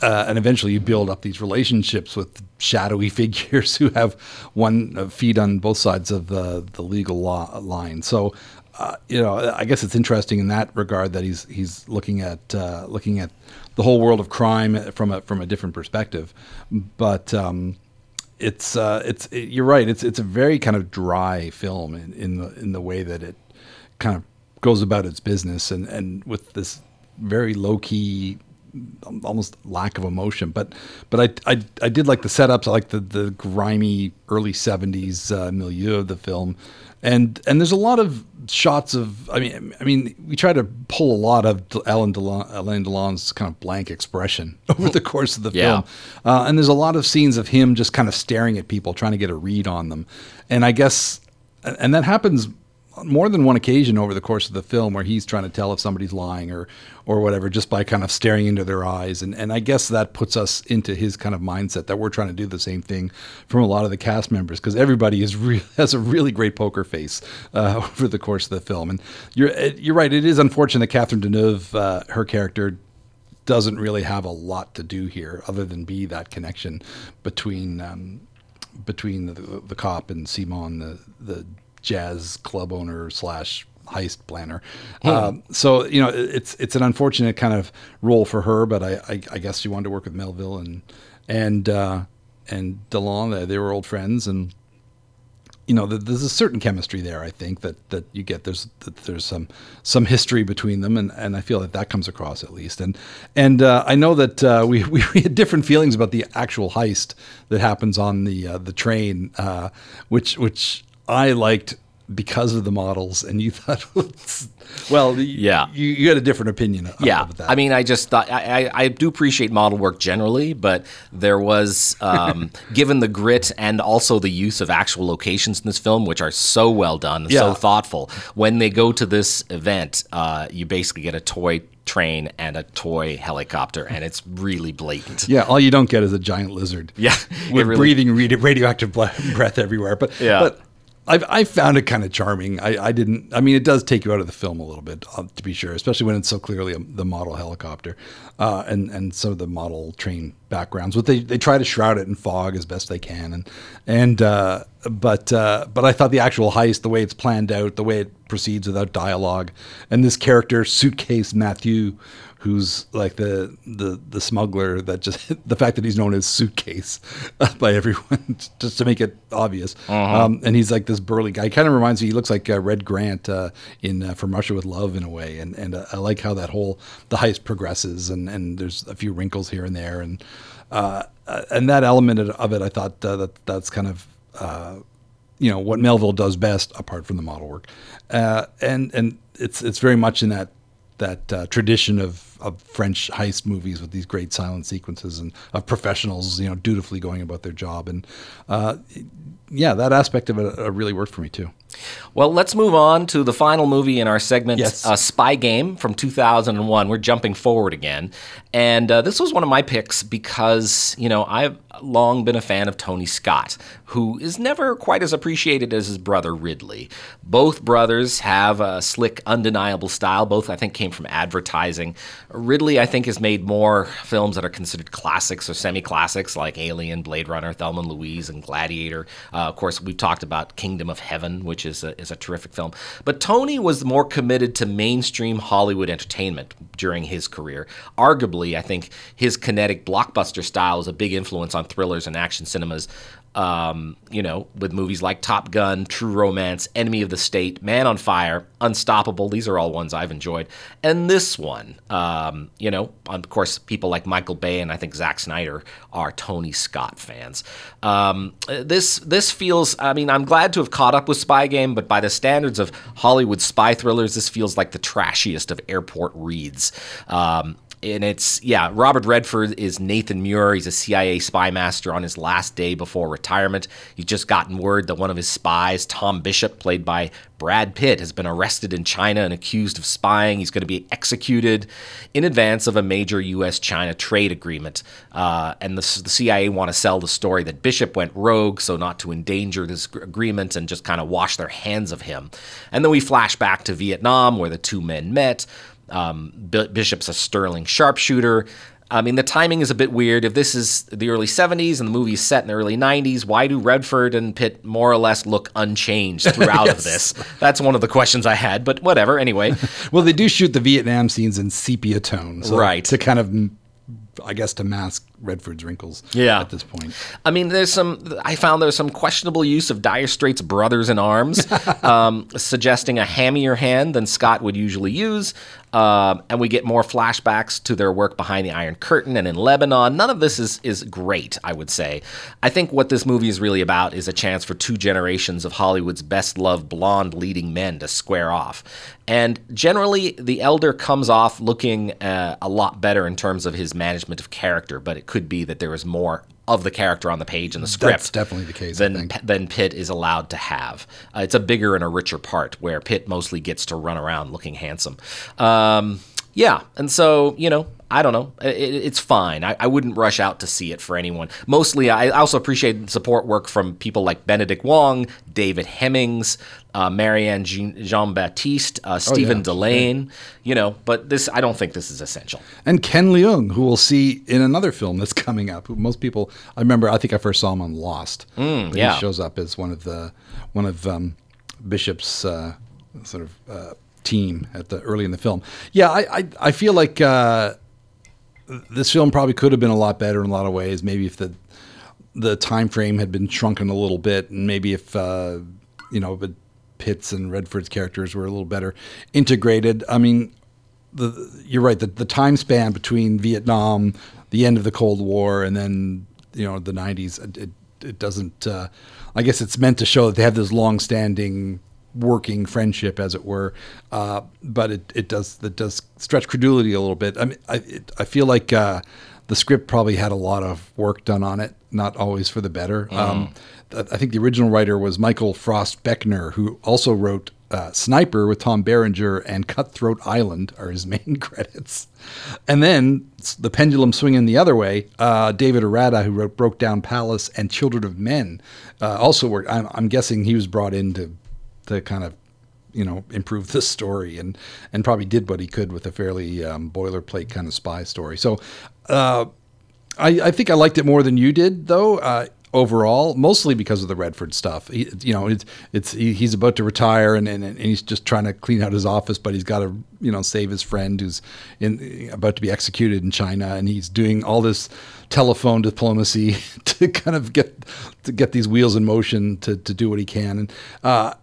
Uh, and eventually you build up these relationships with shadowy figures who have one uh, feet on both sides of the, the legal law line. So, uh, you know, I guess it's interesting in that regard that he's he's looking at uh, looking at the whole world of crime from a from a different perspective. But um, it's uh, it's it, you're right. It's it's a very kind of dry film in, in the in the way that it kind of goes about its business and and with this very low key almost lack of emotion. But but I, I I did like the setups. I like the the grimy early 70s uh, milieu of the film and and there's a lot of shots of I mean I mean we try to pull a lot of Alain Delon, Alain Delon's kind of blank expression over the course of the
yeah.
film, uh, and there's a lot of scenes of him just kind of staring at people, trying to get a read on them, and I guess and that happens more than one occasion over the course of the film where he's trying to tell if somebody's lying or or whatever just by kind of staring into their eyes. And and I guess that puts us into his kind of mindset that we're trying to do the same thing from a lot of the cast members because everybody is re- has a really great poker face uh, over the course of the film. And you're you're right. It is unfortunate that Catherine Deneuve uh, her character doesn't really have a lot to do here other than be that connection between um, between the, the, cop and Simon the the jazz club owner slash heist planner. Hmm. Um, so you know, it's it's an unfortunate kind of role for her, but I, I, I guess she wanted to work with Melville and and uh, and Delon. They were old friends, and you know, there's a certain chemistry there. I think that that you get there's that there's some some history between them, and, and I feel that that comes across at least. And and uh, I know that uh, we we had different feelings about the actual heist that happens on the uh, the train, uh, which which I liked because of the models, and you thought, well,
yeah,
you, you, had a different opinion.
yeah, I mean, I just thought I, I, do appreciate model work generally, but there was, um, given the grit and also the use of actual locations in this film, which are so well done, yeah. so thoughtful. When they go to this event, uh, you basically get a toy train and a toy helicopter, and it's really blatant.
Yeah, all you don't get is a giant lizard.
Yeah,
with really, breathing radioactive breath everywhere. But
yeah.
but I've I found it kind of charming. I, I didn't. I mean, it does take you out of the film a little bit, uh, to be sure, especially when it's so clearly a, the model helicopter, uh, and and some of the model train backgrounds. But they, they try to shroud it in fog as best they can, and and uh, but uh, but I thought the actual heist, the way it's planned out, the way it proceeds without dialogue, and this character suitcase Mathieu, who's like the the the smuggler that just the fact that he's known as suitcase by everyone just to make it obvious. Uh-huh. Um, and he's like this burly guy. Kind of reminds me. He looks like uh, Red Grant uh, in uh, From Russia with Love in a way. And and uh, I like how that whole the heist progresses and and there's a few wrinkles here and there and uh, uh, and that element of it I thought that that's kind of you know what Melville does best apart from the model work. uh, and and it's it's very much in that that uh, tradition of, of French heist movies with these great silent sequences and of professionals, you know, dutifully going about their job. And uh, yeah, that aspect of it uh, really worked for me too.
Well, let's move on to the final movie in our segment,
Yes.
uh, Spy Game from 2001. We're jumping forward again. And uh, this was one of my picks because, you know, I've long been a fan of Tony Scott, who is never quite as appreciated as his brother Ridley. Both brothers have a slick, undeniable style. Both, I think, came from advertising. Ridley, I think, has made more films that are considered classics or semi classics like Alien, Blade Runner, Thelma and Louise, and Gladiator. Uh, of course, we've talked about Kingdom of Heaven, which is a, is a terrific film. But Tony was more committed to mainstream Hollywood entertainment during his career. Arguably, I think his kinetic blockbuster style is a big influence on thrillers and action cinemas. Um, you know, with movies like Top Gun, True Romance, Enemy of the State, Man on Fire, Unstoppable. These are all ones I've enjoyed. And this one, um, you know, of course, people like Michael Bay and I think Zack Snyder are Tony Scott fans. Um, this this feels. I mean, I'm glad to have caught up with Spy Game, but by the standards of Hollywood spy thrillers, this feels like the trashiest of airport reads. Um, and it's yeah robert redford is nathan muir. He's a cia spy master on his last day before retirement. He's just gotten word that one of his spies tom bishop played by brad pitt has been arrested in china and accused of spying. He's going to be executed in advance of a major us-china trade agreement. Uh, and the, the cia want to sell the story that bishop went rogue so not to endanger this agreement and just kind of wash their hands of him. And then we flash back to vietnam where the two men met um, Bishop's a sterling sharpshooter. I mean, the timing is a bit weird. If this is the early 70s and the movie is set in the early 90s, why do Redford and Pitt more or less look unchanged throughout of this? That's one of the questions I had, but whatever. Anyway,
Well, they do shoot the Vietnam scenes in sepia tone, so
Right.
To kind of, I guess, to mask Redford's wrinkles.
Yeah.
At this point,
I mean, there's some. I found there's some questionable use of Dire Straits' brothers in arms, um, suggesting a hammier hand than Scott would usually use. Um, and we get more flashbacks to their work behind the Iron Curtain and in Lebanon. None of this is is great, I would say. I think what this movie is really about is a chance for two generations of Hollywood's best loved blonde leading men to square off. And generally, the elder comes off looking uh, a lot better in terms of his management of character, but it could be that there is more of the character on the page in the script.
That's definitely the case, I
Than, than Pitt is allowed to have. Uh, it's a bigger and a richer part where Pitt mostly gets to run around looking handsome. Um, yeah, and so you know, I don't know. It, it- it's fine. I, I wouldn't rush out to see it for anyone. Mostly, I also appreciate support work from people like Benedict Wong, David Hemmings, uh, Marianne Jean Baptiste, uh, Stephen
yeah,
Dillane. You know, but this I don't think this is essential.
and Ken Leung, who we'll see in another film that's coming up. Who most people, I remember, I think I first saw him on Lost.
Mm, yeah.
he shows up as one of the one of um, Bishop's uh, sort of uh, team at the early in the film. Yeah, I I, I feel like. Uh, this film probably could have been a lot better in a lot of ways. Maybe if the the time frame had been shrunken a little bit, and maybe if uh, you know, but Pitt's and Redford's characters were a little better integrated. I mean, the you're right. The the time span between Vietnam, the end of the Cold War, and then you know the '90s, it it, doesn't. Uh, I guess it's meant to show that they have this long-standing working friendship, as it were. Uh, but it, it does that does stretch credulity a little bit. I mean, I it, I feel like uh, the script probably had a lot of work done on it, not always for the better. Um, th- I think the original writer was Michael Frost Beckner, who also wrote. Uh, Sniper with Tom Berenger and Cutthroat Island are his main credits. And then the pendulum swinging the other way, uh, David Arata, who wrote Broke Down Palace and Children of Men, uh, also worked. I'm, I'm guessing he was brought in to, to kind of, you know, improve the story and, and probably did what he could with a fairly um, boilerplate kind of spy story. So uh, I, I think I liked it more than you did, though. Uh, overall, mostly because of the Redford stuff. He, you know, it's it's he, he's about to retire and, and and he's just trying to clean out his office, but he's got to you know save his friend who's in about to be executed in China, and he's doing all this telephone diplomacy to kind of get to get these wheels in motion to to do what he can. And uh,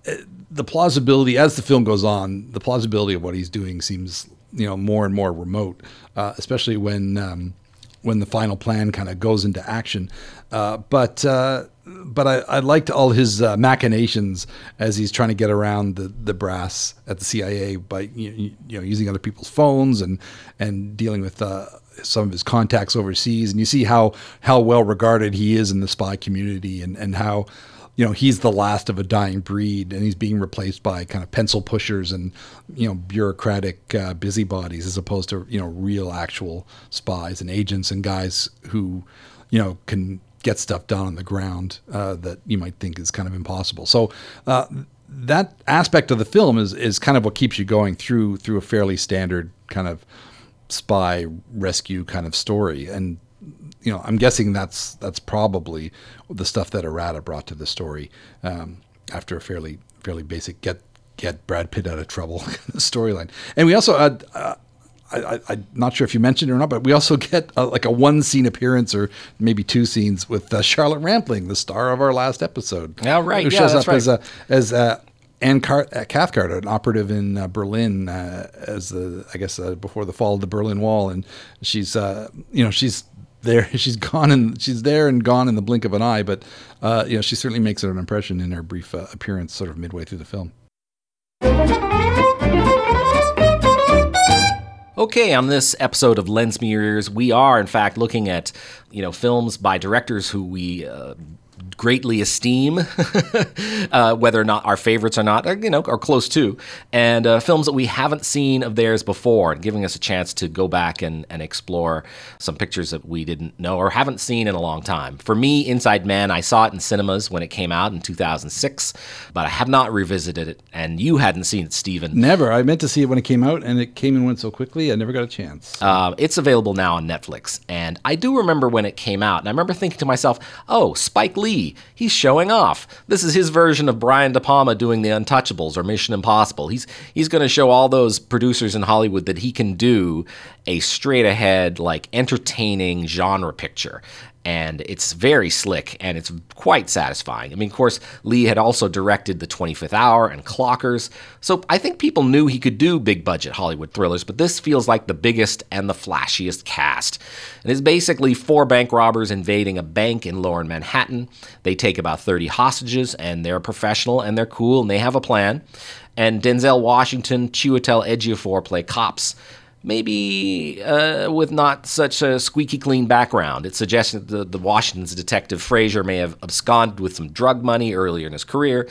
the plausibility as the film goes on, the plausibility of what he's doing seems you know more and more remote, uh, especially when. Um, when the final plan kind of goes into action. Uh, but uh, but I, I liked all his uh, machinations as he's trying to get around the, the brass at the CIA by you, you know using other people's phones and and dealing with uh, some of his contacts overseas. And you see how how well regarded he is in the spy community and and how you know he's the last of a dying breed and he's being replaced by kind of pencil pushers and you know bureaucratic uh, busybodies as opposed to you know real actual spies and agents and guys who you know can get stuff done on the ground uh, that you might think is kind of impossible. So uh, that aspect of the film is is kind of what keeps you going through through a fairly standard kind of spy rescue kind of story. And you know i'm guessing that's that's probably the stuff that Arata brought to the story um, after a fairly fairly basic get get brad pitt out of trouble storyline and we also had uh, I, am not sure if you mentioned it or not, but we also get a, like a one scene appearance or maybe two scenes with uh, Charlotte Rampling, the star of our last episode.
Yeah, right.
Who
yeah,
shows up
right.
as a, as a, Anne Car- uh, Cathcart, an operative in uh, Berlin, uh, as the I guess uh, before the fall of the Berlin Wall, and she's uh, you know she's there, she's gone and she's there and gone in the blink of an eye, but uh, you know she certainly makes an impression in her brief uh, appearance, sort of midway through the film.
Okay, on this episode of Lens Ears, we are in fact looking at you know films by directors who we uh, greatly esteem, uh, whether or not our favorites or not, or, you know, are close to, and uh, films that we haven't seen of theirs before, and giving us a chance to go back and, and explore some pictures that we didn't know or haven't seen in a long time. For me, Inside Man, I saw it in cinemas when it came out in 2006, but I have not revisited it, and you hadn't seen it, Stephen.
Never. I meant to see it when it came out, and it came and went so quickly. I never got a chance.
Uh, it's available now on Netflix. And I do remember when it came out, and I remember thinking to myself, oh, Spike Lee, he's showing off. This is his version of Brian De Palma doing The Untouchables or Mission Impossible. He's, he's going to show all those producers in Hollywood that he can do a straight ahead, like entertaining genre picture and it's very slick and it's quite satisfying. I mean, of course, Lee had also directed The 25th Hour and Clockers, so I think people knew he could do big budget Hollywood thrillers, but this feels like the biggest and the flashiest cast. And It is basically four bank robbers invading a bank in lower Manhattan. They take about 30 hostages, and they're professional and they're cool and they have a plan. And Denzel Washington, Chiwetel Ejiofor play cops maybe uh, with not such a squeaky clean background. It suggests that the, the Washington's detective Frazier may have absconded with some drug money earlier in his career.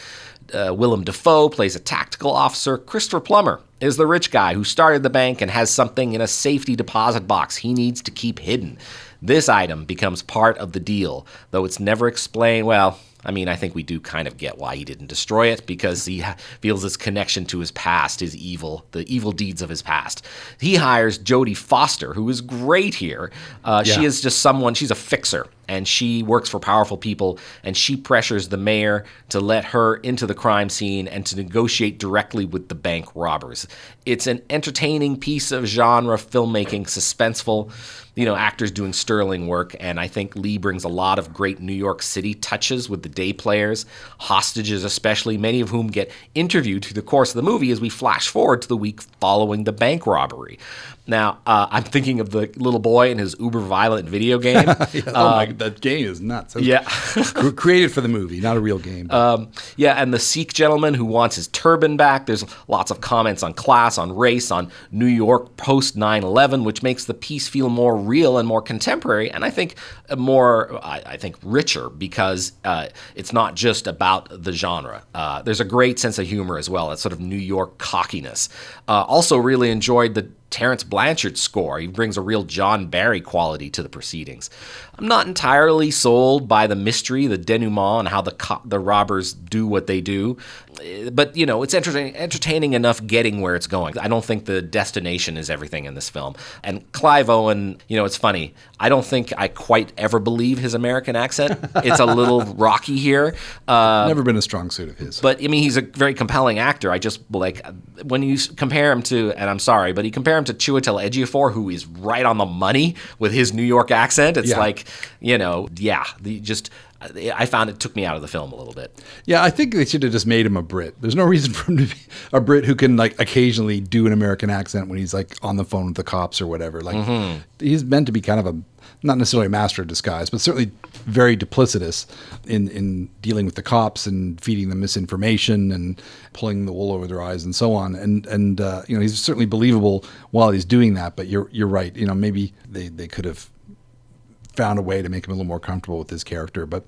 Uh, Willem Dafoe plays a tactical officer. Christopher Plummer is the rich guy who started the bank and has something in a safety deposit box he needs to keep hidden. This item becomes part of the deal, though it's never explained. Well, I mean, I think we do kind of get why he didn't destroy it because he feels this connection to his past, his evil, the evil deeds of his past. He hires Jodie Foster, who is great here. Uh,
Yeah.
She is just someone, she's a fixer and she works for powerful people and she pressures the mayor to let her into the crime scene and to negotiate directly with the bank robbers. It's an entertaining piece of genre filmmaking, suspenseful, you know, actors doing sterling work and I think Lee brings a lot of great New York City touches with the day players, hostages especially, many of whom get interviewed through the course of the movie as we flash forward to the week following the bank robbery. Now, uh, I'm thinking of the little boy and his uber violent video game.
Yeah, oh my, that game is nuts.
Yeah.
cr- created for the movie, not a real game.
Um, yeah, and the Sikh gentleman who wants his turban back. There's lots of comments on class, on race, on New York post 9 11, which makes the piece feel more real and more contemporary, and I think more, I, I think, richer because uh, it's not just about the genre. Uh, there's a great sense of humor as well, that sort of New York cockiness. Uh, also, really enjoyed the Terence Blanchard score. He brings a real John Barry quality to the proceedings. I'm not entirely sold by the mystery, the denouement, and how the co- the robbers do what they do. But you know, it's entertaining, entertaining enough getting where it's going. I don't think the destination is everything in this film. And Clive Owen, you know, it's funny. I don't think I quite ever believe his American accent. It's a little rocky here. Uh,
Never been a strong suit of his.
but I mean, he's a very compelling actor. I just like when you compare him to, and I'm sorry, but you compare him to Chiwetel Ejiofor, who is right on the money with his New York accent. It's
Yeah.
like, you know, yeah, the, just I found it took me out of the film a little bit.
Yeah, I think they should have just made him a Brit. There's no reason for him to be a Brit who can like occasionally do an American accent when he's like on the phone with the cops or whatever. Like
Mm-hmm.
he's meant to be kind of a not necessarily a master of disguise, but certainly very duplicitous in in dealing with the cops and feeding them misinformation and pulling the wool over their eyes and so on. And and uh, you know he's certainly believable while he's doing that. But you're you're right. You know maybe they they could have found a way to make him a little more comfortable with his character, but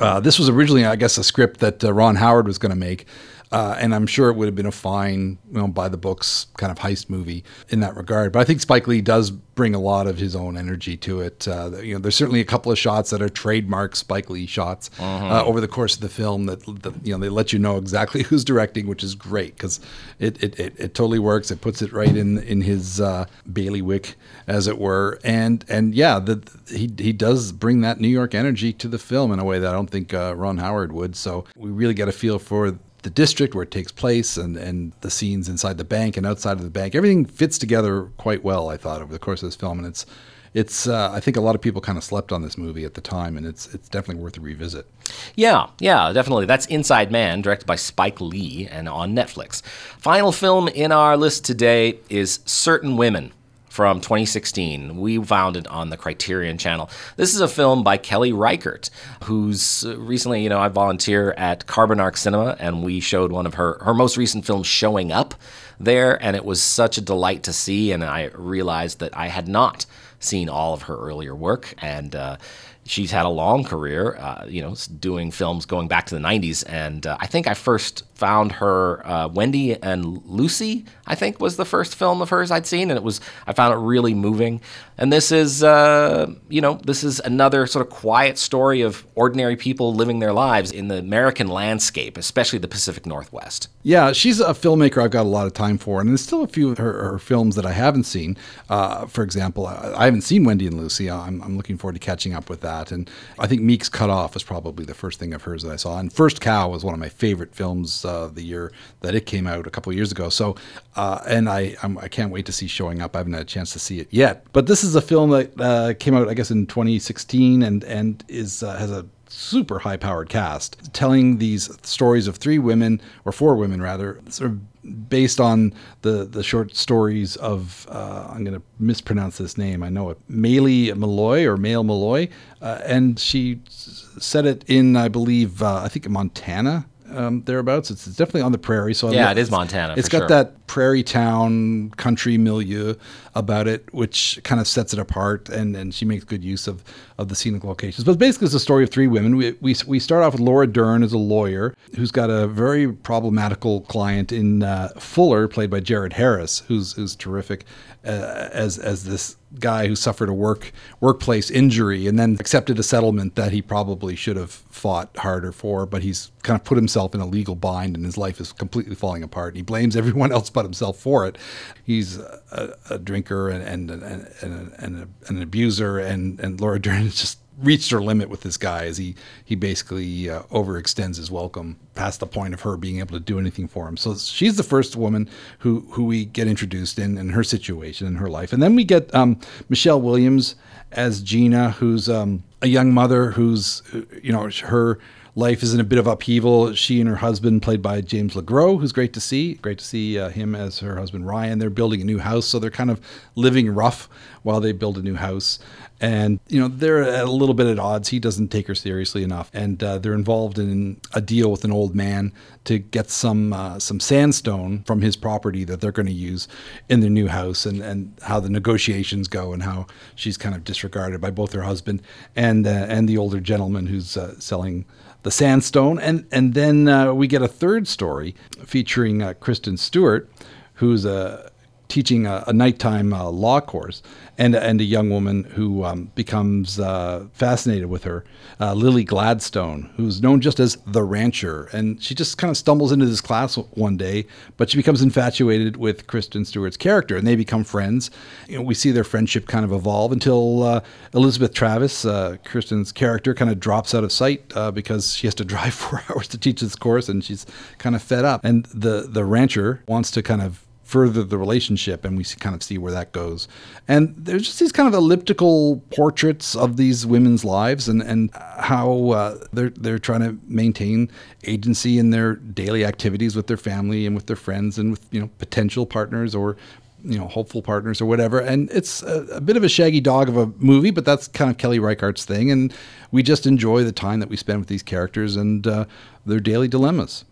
Uh, this was originally, I guess, a script that uh, Ron Howard was going to make. Uh, and I'm sure it would have been a fine, you know, by the books kind of heist movie in that regard. But I think Spike Lee does bring a lot of his own energy to it. Uh, you know, there's certainly a couple of shots that are trademark Spike Lee shots uh, over the course of the film that, that you know they let you know exactly who's directing, which is great because it, it, it, it totally works. It puts it right in in his uh, bailiwick, as it were, and and yeah, the, he he does bring that New York energy to the film in a way that I don't think uh, Ron Howard would. So we really get a feel for the district where it takes place and, and the scenes inside the bank and outside of the bank. Everything fits together quite well, I thought, over the course of this film. And it's, it's uh, I think a lot of people kind of slept on this movie at the time, and it's, it's definitely worth a revisit.
Yeah, yeah, definitely. That's Inside Man, directed by Spike Lee and on Netflix. Final film in our list today is Certain Women from 2016. We found it on the Criterion channel. This is a film by Kelly Reichardt, who's uh, recently, you know, I volunteer at Carbon Arc Cinema, and we showed one of her, her most recent films, Showing Up, there, and it was such a delight to see, and I realized that I had not seen all of her earlier work, and uh, she's had a long career, uh, you know, doing films going back to the 90s. And uh, I think I first found her uh, Wendy and Lucy, I think was the first film of hers I'd seen. And it was, I found it really moving. And this is, uh, you know, this is another sort of quiet story of ordinary people living their lives in the American landscape, especially the Pacific Northwest.
Yeah, she's a filmmaker I've got a lot of time for, and there's still a few of her, her films that I haven't seen. Uh, for example, I, I, haven't seen Wendy and Lucy. I'm, I'm, looking forward to catching up with that. And I think Meek's Cut Off was probably the first thing of hers that I saw. And First Cow was one of my favorite films uh, the year that it came out a couple of years ago. So, uh, and I I'm, I can not wait to see Showing Up. I haven't had a chance to see it yet, but this is a film that uh, came out, I guess, in 2016, and and is uh, has a super high powered cast telling these stories of three women or four women rather sort of based on the the short stories of uh, I'm going to mispronounce this name I know it Maile Malloy or Maile Malloy uh, and she said it in I believe uh, I think Montana um, thereabouts. It's, it's, definitely on the prairie. So
yeah, it is Montana.
It's got
sure.
that prairie town country milieu about it, which kind of sets it apart. And, and she makes good use of, of the scenic locations. But basically, it's a story of three women. We, we, we start off with Laura Dern as a lawyer who's got a very problematical client in uh, Fuller, played by Jared Harris, who's who's terrific Uh, as as this guy who suffered a work workplace injury and then accepted a settlement that he probably should have fought harder for, but he's kind of put himself in a legal bind and his life is completely falling apart. And he blames everyone else but himself for it. He's a, a drinker and and, and, and, and an abuser, and and Laura Dern is just reached her limit with this guy as he he basically uh, overextends his welcome past the point of her being able to do anything for him. So she's the first woman who who we get introduced in in her situation in her life, and then we get um, Michelle Williams as Gina, who's um, a young mother who's you know her life is in a bit of upheaval. She and her husband, played by James LeGros, who's great to see. Great to see uh, him as her husband Ryan. They're building a new house, so they're kind of living rough while they build a new house. And you know they're a little bit at odds. He doesn't take her seriously enough, and uh, they're involved in a deal with an old man to get some uh, some sandstone from his property that they're going to use in their new house, and and how the negotiations go, and how she's kind of disregarded by both her husband and and the older gentleman who's uh, selling the sandstone, and and then uh, we get a third story featuring uh, Kristen Stewart, who's a teaching a, a nighttime uh, law course, and and a young woman who um, becomes uh, fascinated with her, uh, Lily Gladstone, who's known just as the Rancher, and she just kind of stumbles into this class one day, but she becomes infatuated with Kristen Stewart's character, and they become friends. You know, we see their friendship kind of evolve until uh, Elizabeth Travis, uh, Kristen's character, kind of drops out of sight uh, because she has to drive four hours to teach this course, and she's kind of fed up. And the the Rancher wants to kind of further the relationship and we kind of see where that goes. And there's just these kind of elliptical portraits of these women's lives and and how uh, they're they're trying to maintain agency in their daily activities with their family and with their friends and with you know potential partners or you know hopeful partners or whatever. And it's a, a, bit of a shaggy dog of a movie but that's kind of kelly reichardt's thing. And we just enjoy the time that we spend with these characters and uh, their daily dilemmas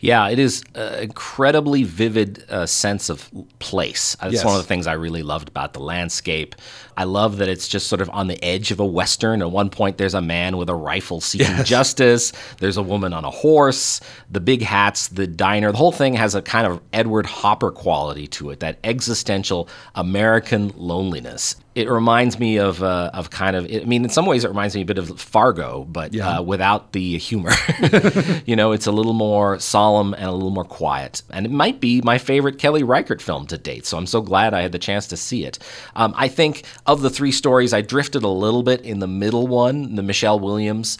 yeah, it is an incredibly vivid uh, sense of place. That's yes. one of the things I really loved about the landscape. I love that it's just sort of on the edge of a western. At one point, there's a man with a rifle seeking justice. There's a woman on a horse. The big hats, the diner. The whole thing has a kind of Edward Hopper quality to it. That existential American loneliness. It reminds me of uh, of kind of. I mean, in some ways, it reminds me a bit of Fargo, but
Yeah.
uh, without the humor. you know, it's a little more solemn and a little more quiet. And it might be my favorite Kelly Reichardt film to date. So I'm so glad I had the chance to see it. Um, I think of the three stories, I drifted a little bit in the middle one, the Michelle Williams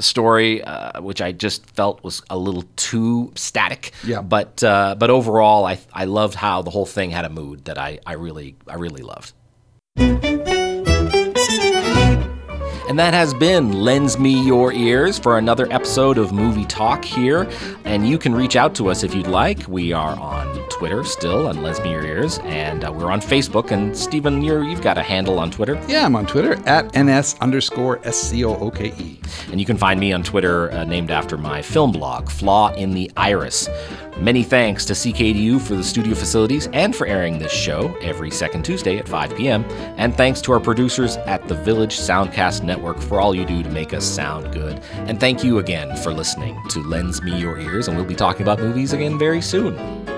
story, uh, which I just felt was a little too static.
Yeah.
But uh, but overall, I I loved how the whole thing had a mood that I I really I really loved. And that has been Lens Me Your Ears for another episode of Movie Talk here. And you can reach out to us if you'd like. We are on Twitter still Me Your Ears, and uh, we're on Facebook. And Stephen, you're, you've got a handle on Twitter.
Yeah, I'm on Twitter at ns underscore s c o o k e.
And you can find me on Twitter, uh, named after my film blog, Flaw in the Iris. Many thanks to CKDU for the studio facilities and for airing this show every second Tuesday at 5 p.m. And thanks to our producers at the Village Soundcast Network for all you do to make us sound good. And thank you again for listening to Lens Me Your Ears, and we'll be talking about movies again very soon.